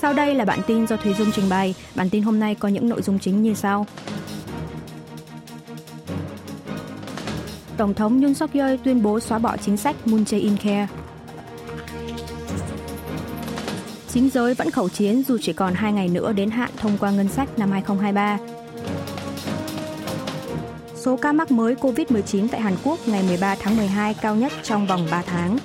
Sau đây là bản tin do Thùy Dung trình bày. Bản tin hôm nay có những nội dung chính như sau. Tổng thống Yoon suk yeol tuyên bố xóa bỏ chính sách Moon Jae-in Care. Chính giới vẫn khẩu chiến dù chỉ còn 2 ngày nữa đến hạn thông qua ngân sách năm 2023. Số ca mắc mới COVID-19 tại Hàn Quốc ngày 13 tháng 12 cao nhất trong vòng 3 tháng.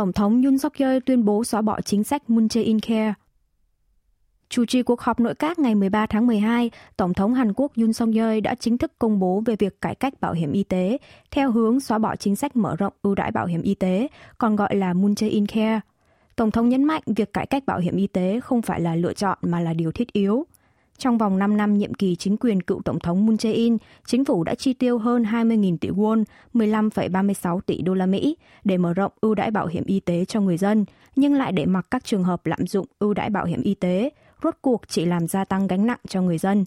Tổng thống Yoon suk yeol tuyên bố xóa bỏ chính sách Moon Jae-in Care. Chủ trì cuộc họp nội các ngày 13 tháng 12, Tổng thống Hàn Quốc Yoon suk yeol đã chính thức công bố về việc cải cách bảo hiểm y tế theo hướng xóa bỏ chính sách mở rộng ưu đãi bảo hiểm y tế, còn gọi là Moon Jae-in Care. Tổng thống nhấn mạnh việc cải cách bảo hiểm y tế không phải là lựa chọn mà là điều thiết yếu. Trong vòng 5 năm nhiệm kỳ chính quyền cựu Tổng thống Moon Jae-in, chính phủ đã chi tiêu hơn 20.000 tỷ won, 15,36 tỷ đô la Mỹ để mở rộng ưu đãi bảo hiểm y tế cho người dân, nhưng lại để mặc các trường hợp lạm dụng ưu đãi bảo hiểm y tế, rốt cuộc chỉ làm gia tăng gánh nặng cho người dân.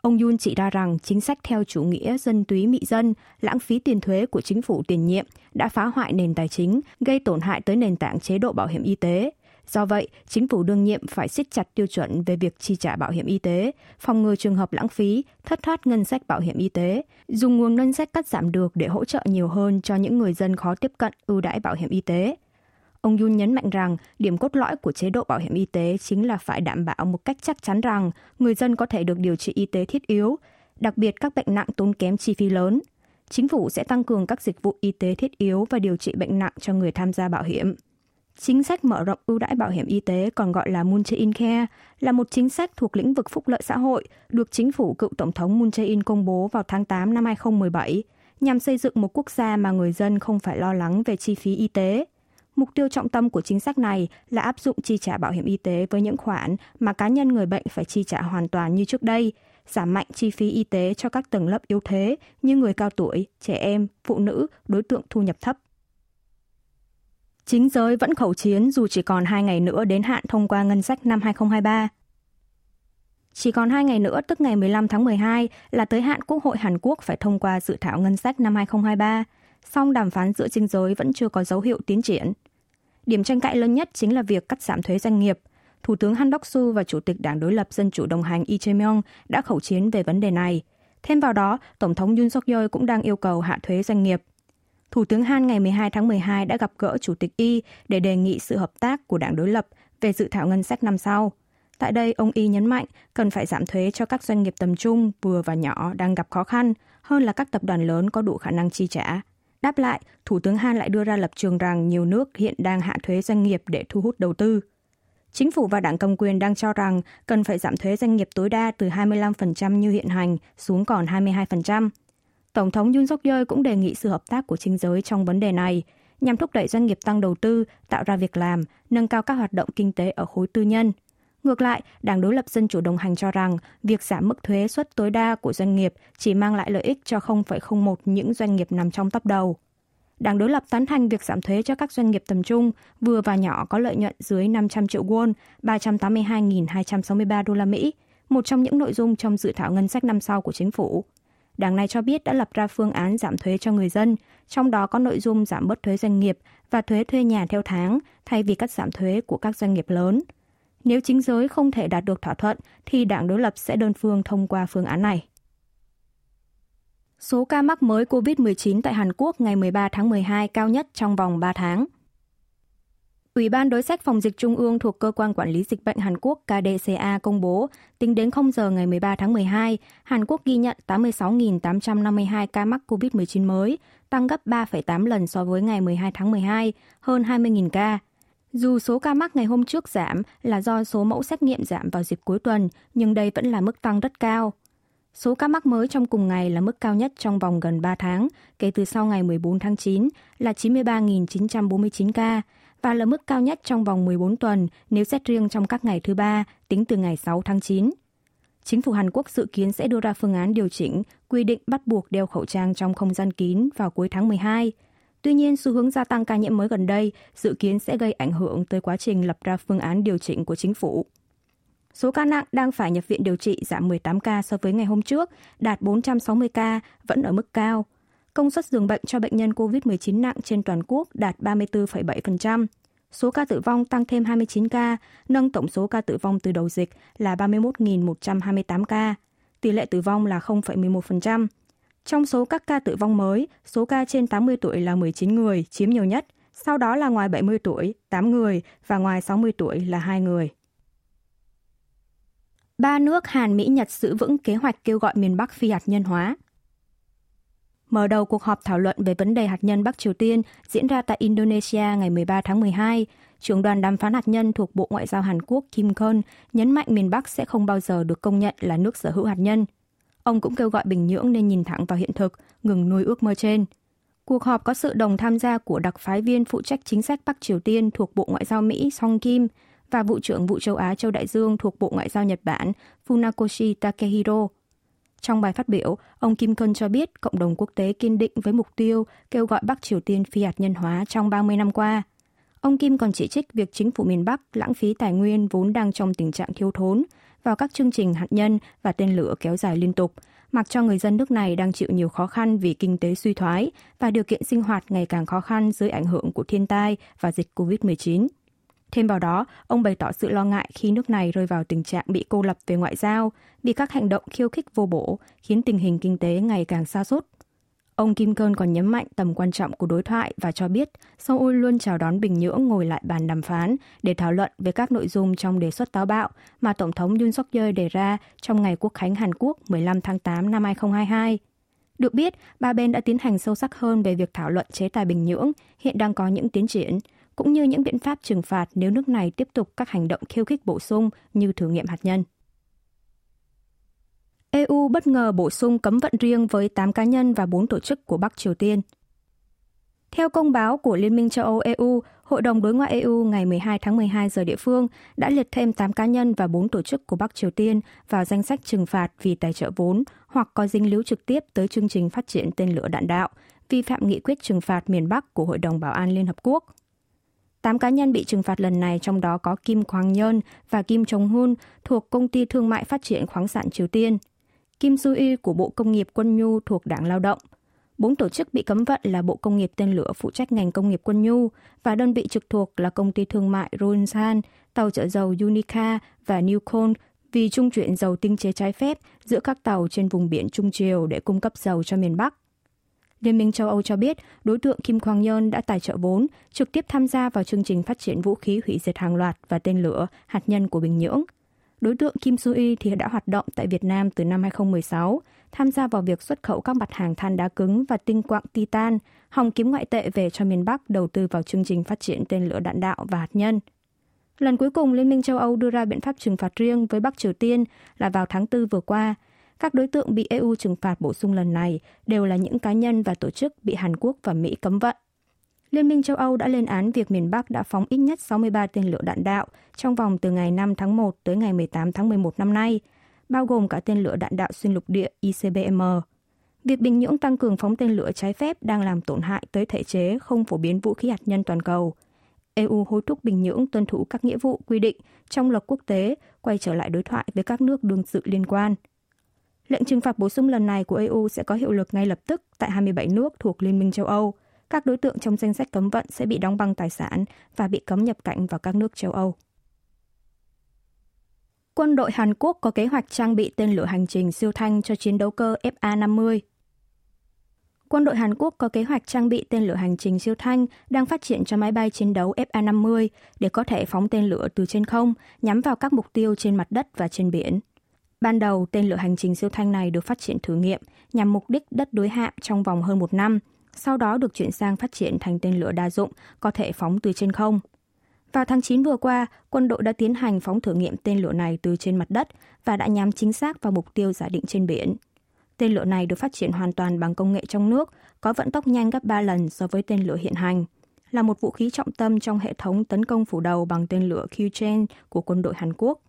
Ông Yun chỉ ra rằng chính sách theo chủ nghĩa dân túy mị dân, lãng phí tiền thuế của chính phủ tiền nhiệm đã phá hoại nền tài chính, gây tổn hại tới nền tảng chế độ bảo hiểm y tế, Do vậy, chính phủ đương nhiệm phải siết chặt tiêu chuẩn về việc chi trả bảo hiểm y tế, phòng ngừa trường hợp lãng phí, thất thoát ngân sách bảo hiểm y tế, dùng nguồn ngân sách cắt giảm được để hỗ trợ nhiều hơn cho những người dân khó tiếp cận ưu đãi bảo hiểm y tế. Ông Yun nhấn mạnh rằng điểm cốt lõi của chế độ bảo hiểm y tế chính là phải đảm bảo một cách chắc chắn rằng người dân có thể được điều trị y tế thiết yếu, đặc biệt các bệnh nặng tốn kém chi phí lớn. Chính phủ sẽ tăng cường các dịch vụ y tế thiết yếu và điều trị bệnh nặng cho người tham gia bảo hiểm. Chính sách mở rộng ưu đãi bảo hiểm y tế còn gọi là Moon Jae-in Care là một chính sách thuộc lĩnh vực phúc lợi xã hội được chính phủ cựu Tổng thống Moon Jae-in công bố vào tháng 8 năm 2017 nhằm xây dựng một quốc gia mà người dân không phải lo lắng về chi phí y tế. Mục tiêu trọng tâm của chính sách này là áp dụng chi trả bảo hiểm y tế với những khoản mà cá nhân người bệnh phải chi trả hoàn toàn như trước đây, giảm mạnh chi phí y tế cho các tầng lớp yếu thế như người cao tuổi, trẻ em, phụ nữ, đối tượng thu nhập thấp. Chính giới vẫn khẩu chiến dù chỉ còn 2 ngày nữa đến hạn thông qua ngân sách năm 2023. Chỉ còn 2 ngày nữa, tức ngày 15 tháng 12, là tới hạn Quốc hội Hàn Quốc phải thông qua dự thảo ngân sách năm 2023, song đàm phán giữa chính giới vẫn chưa có dấu hiệu tiến triển. Điểm tranh cãi lớn nhất chính là việc cắt giảm thuế doanh nghiệp. Thủ tướng Han Đốc-su và Chủ tịch Đảng đối lập Dân chủ đồng hành Lee Jae-myung đã khẩu chiến về vấn đề này. Thêm vào đó, Tổng thống Yoon suk yeol cũng đang yêu cầu hạ thuế doanh nghiệp. Thủ tướng Han ngày 12 tháng 12 đã gặp gỡ Chủ tịch Y để đề nghị sự hợp tác của đảng đối lập về dự thảo ngân sách năm sau. Tại đây, ông Y nhấn mạnh cần phải giảm thuế cho các doanh nghiệp tầm trung, vừa và nhỏ đang gặp khó khăn hơn là các tập đoàn lớn có đủ khả năng chi trả. Đáp lại, Thủ tướng Han lại đưa ra lập trường rằng nhiều nước hiện đang hạ thuế doanh nghiệp để thu hút đầu tư. Chính phủ và đảng cầm quyền đang cho rằng cần phải giảm thuế doanh nghiệp tối đa từ 25% như hiện hành xuống còn 22%. Tổng thống Yoon suk yeol cũng đề nghị sự hợp tác của chính giới trong vấn đề này, nhằm thúc đẩy doanh nghiệp tăng đầu tư, tạo ra việc làm, nâng cao các hoạt động kinh tế ở khối tư nhân. Ngược lại, Đảng đối lập Dân chủ đồng hành cho rằng việc giảm mức thuế suất tối đa của doanh nghiệp chỉ mang lại lợi ích cho 0,01 những doanh nghiệp nằm trong top đầu. Đảng đối lập tán thành việc giảm thuế cho các doanh nghiệp tầm trung, vừa và nhỏ có lợi nhuận dưới 500 triệu won, 382.263 đô la Mỹ, một trong những nội dung trong dự thảo ngân sách năm sau của chính phủ. Đảng này cho biết đã lập ra phương án giảm thuế cho người dân, trong đó có nội dung giảm bớt thuế doanh nghiệp và thuế thuê nhà theo tháng thay vì cắt giảm thuế của các doanh nghiệp lớn. Nếu chính giới không thể đạt được thỏa thuận thì đảng đối lập sẽ đơn phương thông qua phương án này. Số ca mắc mới COVID-19 tại Hàn Quốc ngày 13 tháng 12 cao nhất trong vòng 3 tháng. Ủy ban đối sách phòng dịch trung ương thuộc Cơ quan Quản lý Dịch bệnh Hàn Quốc KDCA công bố, tính đến 0 giờ ngày 13 tháng 12, Hàn Quốc ghi nhận 86.852 ca mắc COVID-19 mới, tăng gấp 3,8 lần so với ngày 12 tháng 12, hơn 20.000 ca. Dù số ca mắc ngày hôm trước giảm là do số mẫu xét nghiệm giảm vào dịp cuối tuần, nhưng đây vẫn là mức tăng rất cao. Số ca mắc mới trong cùng ngày là mức cao nhất trong vòng gần 3 tháng, kể từ sau ngày 14 tháng 9 là 93.949 ca, và là mức cao nhất trong vòng 14 tuần nếu xét riêng trong các ngày thứ ba tính từ ngày 6 tháng 9. Chính phủ Hàn Quốc dự kiến sẽ đưa ra phương án điều chỉnh quy định bắt buộc đeo khẩu trang trong không gian kín vào cuối tháng 12. Tuy nhiên, xu hướng gia tăng ca nhiễm mới gần đây dự kiến sẽ gây ảnh hưởng tới quá trình lập ra phương án điều chỉnh của chính phủ. Số ca nặng đang phải nhập viện điều trị giảm 18 ca so với ngày hôm trước, đạt 460 ca, vẫn ở mức cao. Công suất giường bệnh cho bệnh nhân COVID-19 nặng trên toàn quốc đạt 34,7%. Số ca tử vong tăng thêm 29 ca, nâng tổng số ca tử vong từ đầu dịch là 31.128 ca. Tỷ lệ tử vong là 0,11%. Trong số các ca tử vong mới, số ca trên 80 tuổi là 19 người, chiếm nhiều nhất. Sau đó là ngoài 70 tuổi, 8 người và ngoài 60 tuổi là 2 người. Ba nước Hàn, Mỹ, Nhật giữ vững kế hoạch kêu gọi miền Bắc phi hạt nhân hóa. Mở đầu cuộc họp thảo luận về vấn đề hạt nhân Bắc Triều Tiên diễn ra tại Indonesia ngày 13 tháng 12, trưởng đoàn đàm phán hạt nhân thuộc Bộ Ngoại giao Hàn Quốc Kim Kon nhấn mạnh miền Bắc sẽ không bao giờ được công nhận là nước sở hữu hạt nhân. Ông cũng kêu gọi Bình Nhưỡng nên nhìn thẳng vào hiện thực, ngừng nuôi ước mơ trên. Cuộc họp có sự đồng tham gia của đặc phái viên phụ trách chính sách Bắc Triều Tiên thuộc Bộ Ngoại giao Mỹ Song Kim và vụ trưởng vụ châu Á châu Đại Dương thuộc Bộ Ngoại giao Nhật Bản Funakoshi Takehiro. Trong bài phát biểu, ông Kim Keon cho biết cộng đồng quốc tế kiên định với mục tiêu kêu gọi Bắc Triều Tiên phi hạt nhân hóa trong 30 năm qua. Ông Kim còn chỉ trích việc chính phủ miền Bắc lãng phí tài nguyên vốn đang trong tình trạng thiếu thốn vào các chương trình hạt nhân và tên lửa kéo dài liên tục, mặc cho người dân nước này đang chịu nhiều khó khăn vì kinh tế suy thoái và điều kiện sinh hoạt ngày càng khó khăn dưới ảnh hưởng của thiên tai và dịch COVID-19. Thêm vào đó, ông bày tỏ sự lo ngại khi nước này rơi vào tình trạng bị cô lập về ngoại giao vì các hành động khiêu khích vô bổ khiến tình hình kinh tế ngày càng xa sút Ông Kim Cơn còn nhấn mạnh tầm quan trọng của đối thoại và cho biết Seoul luôn chào đón Bình Nhưỡng ngồi lại bàn đàm phán để thảo luận về các nội dung trong đề xuất táo bạo mà Tổng thống Yoon suk yeol đề ra trong ngày quốc khánh Hàn Quốc 15 tháng 8 năm 2022. Được biết, ba bên đã tiến hành sâu sắc hơn về việc thảo luận chế tài Bình Nhưỡng, hiện đang có những tiến triển, cũng như những biện pháp trừng phạt nếu nước này tiếp tục các hành động khiêu khích bổ sung như thử nghiệm hạt nhân. EU bất ngờ bổ sung cấm vận riêng với 8 cá nhân và 4 tổ chức của Bắc Triều Tiên. Theo công báo của Liên minh châu Âu EU, Hội đồng Đối ngoại EU ngày 12 tháng 12 giờ địa phương đã liệt thêm 8 cá nhân và 4 tổ chức của Bắc Triều Tiên vào danh sách trừng phạt vì tài trợ vốn hoặc có dính líu trực tiếp tới chương trình phát triển tên lửa đạn đạo, vi phạm nghị quyết trừng phạt miền Bắc của Hội đồng Bảo an Liên Hợp Quốc. Tám cá nhân bị trừng phạt lần này trong đó có Kim Kwang Nhơn và Kim Jong Hun thuộc Công ty Thương mại Phát triển Khoáng sản Triều Tiên – Kim Su Y của Bộ Công nghiệp Quân nhu thuộc Đảng Lao động. Bốn tổ chức bị cấm vận là Bộ Công nghiệp Tên lửa phụ trách ngành công nghiệp quân nhu và đơn vị trực thuộc là công ty thương mại Runsan, tàu chở dầu Unica và Newcon vì trung chuyển dầu tinh chế trái phép giữa các tàu trên vùng biển Trung Triều để cung cấp dầu cho miền Bắc. Liên minh châu Âu cho biết đối tượng Kim Kwang Yeon đã tài trợ vốn, trực tiếp tham gia vào chương trình phát triển vũ khí hủy diệt hàng loạt và tên lửa, hạt nhân của Bình Nhưỡng – Đối tượng Kim Su Yi thì đã hoạt động tại Việt Nam từ năm 2016, tham gia vào việc xuất khẩu các mặt hàng than đá cứng và tinh quặng titan, hòng kiếm ngoại tệ về cho miền Bắc đầu tư vào chương trình phát triển tên lửa đạn đạo và hạt nhân. Lần cuối cùng Liên minh châu Âu đưa ra biện pháp trừng phạt riêng với Bắc Triều Tiên là vào tháng 4 vừa qua. Các đối tượng bị EU trừng phạt bổ sung lần này đều là những cá nhân và tổ chức bị Hàn Quốc và Mỹ cấm vận. Liên minh châu Âu đã lên án việc miền Bắc đã phóng ít nhất 63 tên lửa đạn đạo trong vòng từ ngày 5 tháng 1 tới ngày 18 tháng 11 năm nay, bao gồm cả tên lửa đạn đạo xuyên lục địa ICBM. Việc Bình Nhưỡng tăng cường phóng tên lửa trái phép đang làm tổn hại tới thể chế không phổ biến vũ khí hạt nhân toàn cầu. EU hối thúc Bình Nhưỡng tuân thủ các nghĩa vụ quy định trong luật quốc tế, quay trở lại đối thoại với các nước đương sự liên quan. Lệnh trừng phạt bổ sung lần này của EU sẽ có hiệu lực ngay lập tức tại 27 nước thuộc Liên minh châu Âu – các đối tượng trong danh sách cấm vận sẽ bị đóng băng tài sản và bị cấm nhập cảnh vào các nước châu Âu. Quân đội Hàn Quốc có kế hoạch trang bị tên lửa hành trình siêu thanh cho chiến đấu cơ FA-50. Quân đội Hàn Quốc có kế hoạch trang bị tên lửa hành trình siêu thanh đang phát triển cho máy bay chiến đấu FA-50 để có thể phóng tên lửa từ trên không nhắm vào các mục tiêu trên mặt đất và trên biển. Ban đầu, tên lửa hành trình siêu thanh này được phát triển thử nghiệm nhằm mục đích đất đối hạm trong vòng hơn một năm – sau đó được chuyển sang phát triển thành tên lửa đa dụng có thể phóng từ trên không. Vào tháng 9 vừa qua, quân đội đã tiến hành phóng thử nghiệm tên lửa này từ trên mặt đất và đã nhắm chính xác vào mục tiêu giả định trên biển. Tên lửa này được phát triển hoàn toàn bằng công nghệ trong nước, có vận tốc nhanh gấp 3 lần so với tên lửa hiện hành, là một vũ khí trọng tâm trong hệ thống tấn công phủ đầu bằng tên lửa Q-Chain của quân đội Hàn Quốc.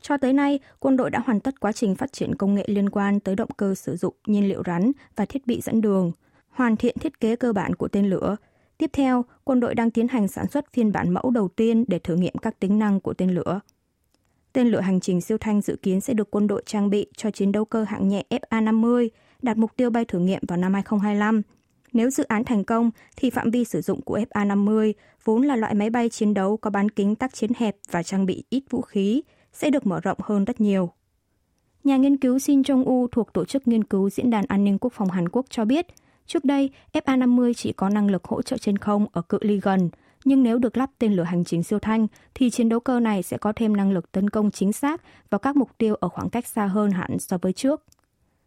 Cho tới nay, quân đội đã hoàn tất quá trình phát triển công nghệ liên quan tới động cơ sử dụng nhiên liệu rắn và thiết bị dẫn đường – hoàn thiện thiết kế cơ bản của tên lửa. Tiếp theo, quân đội đang tiến hành sản xuất phiên bản mẫu đầu tiên để thử nghiệm các tính năng của tên lửa. Tên lửa hành trình siêu thanh dự kiến sẽ được quân đội trang bị cho chiến đấu cơ hạng nhẹ FA-50, đạt mục tiêu bay thử nghiệm vào năm 2025. Nếu dự án thành công, thì phạm vi sử dụng của FA-50, vốn là loại máy bay chiến đấu có bán kính tác chiến hẹp và trang bị ít vũ khí, sẽ được mở rộng hơn rất nhiều. Nhà nghiên cứu Shin Jong-u thuộc Tổ chức Nghiên cứu Diễn đàn An ninh Quốc phòng Hàn Quốc cho biết, trước đây FA-50 chỉ có năng lực hỗ trợ trên không ở cự ly gần, nhưng nếu được lắp tên lửa hành trình siêu thanh, thì chiến đấu cơ này sẽ có thêm năng lực tấn công chính xác vào các mục tiêu ở khoảng cách xa hơn hẳn so với trước.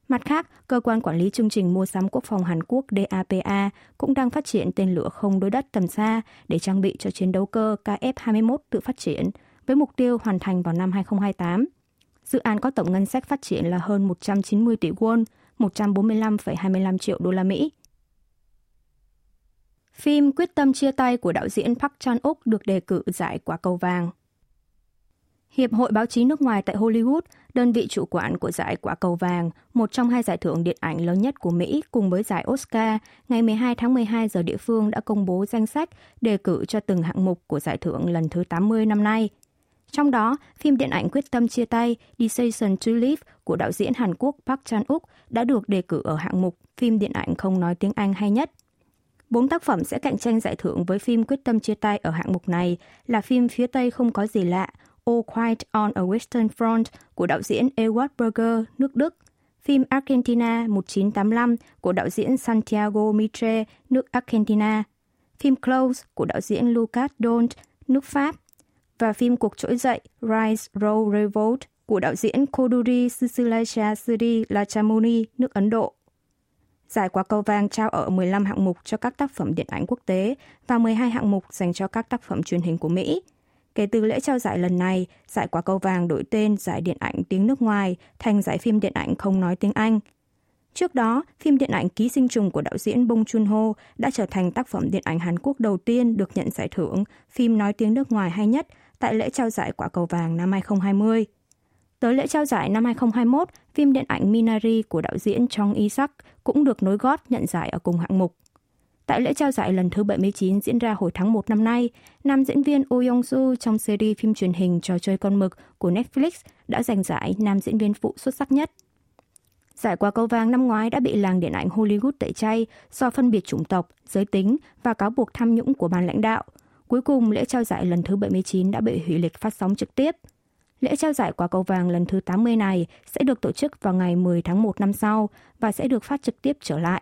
Mặt khác, Cơ quan Quản lý Chương trình Mua sắm Quốc phòng Hàn Quốc DAPA cũng đang phát triển tên lửa không đối đất tầm xa để trang bị cho chiến đấu cơ KF-21 tự phát triển, với mục tiêu hoàn thành vào năm 2028. Dự án có tổng ngân sách phát triển là hơn 190 tỷ won, 145,25 triệu đô la Mỹ. Phim Quyết tâm chia tay của đạo diễn Park Chan-wook được đề cử giải quả cầu vàng. Hiệp hội báo chí nước ngoài tại Hollywood, đơn vị chủ quản của giải quả cầu vàng, một trong hai giải thưởng điện ảnh lớn nhất của Mỹ cùng với giải Oscar, ngày 12 tháng 12 giờ địa phương đã công bố danh sách đề cử cho từng hạng mục của giải thưởng lần thứ 80 năm nay. Trong đó, phim điện ảnh Quyết tâm chia tay Decision to Leave của đạo diễn Hàn Quốc Park Chan-wook đã được đề cử ở hạng mục phim điện ảnh không nói tiếng Anh hay nhất. Bốn tác phẩm sẽ cạnh tranh giải thưởng với phim Quyết tâm chia tay ở hạng mục này là phim Phía Tây không có gì lạ, All Quiet on a Western Front của đạo diễn Ewart Berger, nước Đức, phim Argentina 1985 của đạo diễn Santiago Mitre, nước Argentina, phim Close của đạo diễn Lucas Dont, nước Pháp, và phim Cuộc trỗi dậy Rise, Roll, Revolt của đạo diễn Koduri Susilacha Suri Lachamuni, nước Ấn Độ. Giải quả cầu vàng trao ở 15 hạng mục cho các tác phẩm điện ảnh quốc tế và 12 hạng mục dành cho các tác phẩm truyền hình của Mỹ. Kể từ lễ trao giải lần này, giải quả cầu vàng đổi tên giải điện ảnh tiếng nước ngoài thành giải phim điện ảnh không nói tiếng Anh. Trước đó, phim điện ảnh Ký sinh trùng của đạo diễn Bong Joon-ho đã trở thành tác phẩm điện ảnh Hàn Quốc đầu tiên được nhận giải thưởng phim nói tiếng nước ngoài hay nhất tại lễ trao giải quả cầu vàng năm 2020. Tới lễ trao giải năm 2021, phim điện ảnh Minari của đạo diễn Chong Isak cũng được nối gót nhận giải ở cùng hạng mục. Tại lễ trao giải lần thứ 79 diễn ra hồi tháng 1 năm nay, nam diễn viên Oh Yong Soo trong series phim truyền hình Trò chơi con mực của Netflix đã giành giải nam diễn viên phụ xuất sắc nhất. Giải quả cầu vàng năm ngoái đã bị làng điện ảnh Hollywood tẩy chay do phân biệt chủng tộc, giới tính và cáo buộc tham nhũng của ban lãnh đạo. Cuối cùng, lễ trao giải lần thứ 79 đã bị hủy lịch phát sóng trực tiếp. Lễ trao giải quả cầu vàng lần thứ 80 này sẽ được tổ chức vào ngày 10 tháng 1 năm sau và sẽ được phát trực tiếp trở lại.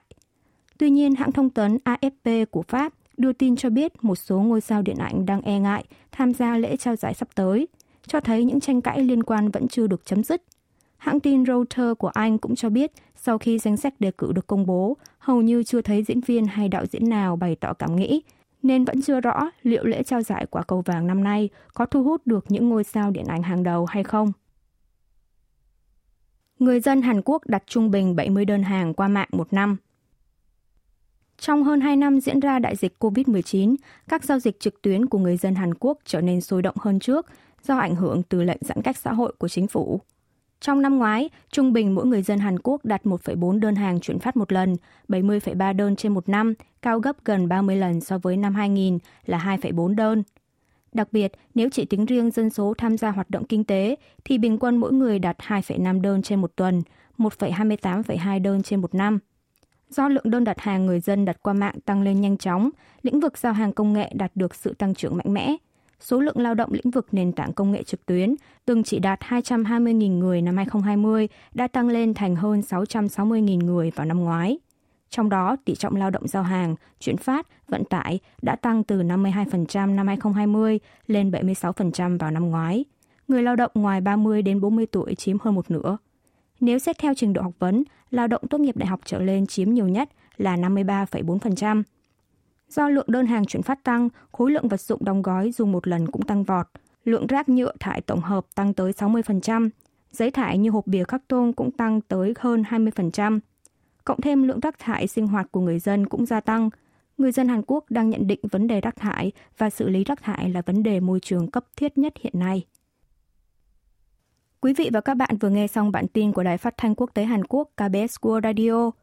Tuy nhiên, hãng thông tấn AFP của Pháp đưa tin cho biết một số ngôi sao điện ảnh đang e ngại tham gia lễ trao giải sắp tới, cho thấy những tranh cãi liên quan vẫn chưa được chấm dứt. Hãng tin Reuters của Anh cũng cho biết sau khi danh sách đề cử được công bố, hầu như chưa thấy diễn viên hay đạo diễn nào bày tỏ cảm nghĩ, nên vẫn chưa rõ liệu lễ trao giải quả cầu vàng năm nay có thu hút được những ngôi sao điện ảnh hàng đầu hay không. Người dân Hàn Quốc đặt trung bình 70 đơn hàng qua mạng một năm. Trong hơn 2 năm diễn ra đại dịch COVID-19, các giao dịch trực tuyến của người dân Hàn Quốc trở nên sôi động hơn trước do ảnh hưởng từ lệnh giãn cách xã hội của chính phủ. Trong năm ngoái, trung bình mỗi người dân Hàn Quốc đặt 1,4 đơn hàng chuyển phát một lần, 70,3 đơn trên một năm, cao gấp gần 30 lần so với năm 2000 là 2,4 đơn. Đặc biệt, nếu chỉ tính riêng dân số tham gia hoạt động kinh tế, thì bình quân mỗi người đặt 2,5 đơn trên một tuần, 1,28,2 đơn trên một năm. Do lượng đơn đặt hàng người dân đặt qua mạng tăng lên nhanh chóng, lĩnh vực giao hàng công nghệ đạt được sự tăng trưởng mạnh mẽ. Số lượng lao động lĩnh vực nền tảng công nghệ trực tuyến từng chỉ đạt 220.000 người năm 2020 đã tăng lên thành hơn 660.000 người vào năm ngoái. Trong đó, tỷ trọng lao động giao hàng, chuyển phát, vận tải đã tăng từ 52% năm 2020 lên 76% vào năm ngoái. Người lao động ngoài 30 đến 40 tuổi chiếm hơn một nửa. Nếu xét theo trình độ học vấn, lao động tốt nghiệp đại học trở lên chiếm nhiều nhất là 53,4%. Do lượng đơn hàng chuyển phát tăng, khối lượng vật dụng đóng gói dùng một lần cũng tăng vọt. Lượng rác nhựa thải tổng hợp tăng tới 60%. Giấy thải như hộp bìa khắc tôn cũng tăng tới hơn 20%. Cộng thêm lượng rác thải sinh hoạt của người dân cũng gia tăng. Người dân Hàn Quốc đang nhận định vấn đề rác thải và xử lý rác thải là vấn đề môi trường cấp thiết nhất hiện nay. Quý vị và các bạn vừa nghe xong bản tin của Đài Phát thanh Quốc tế Hàn Quốc KBS World Radio.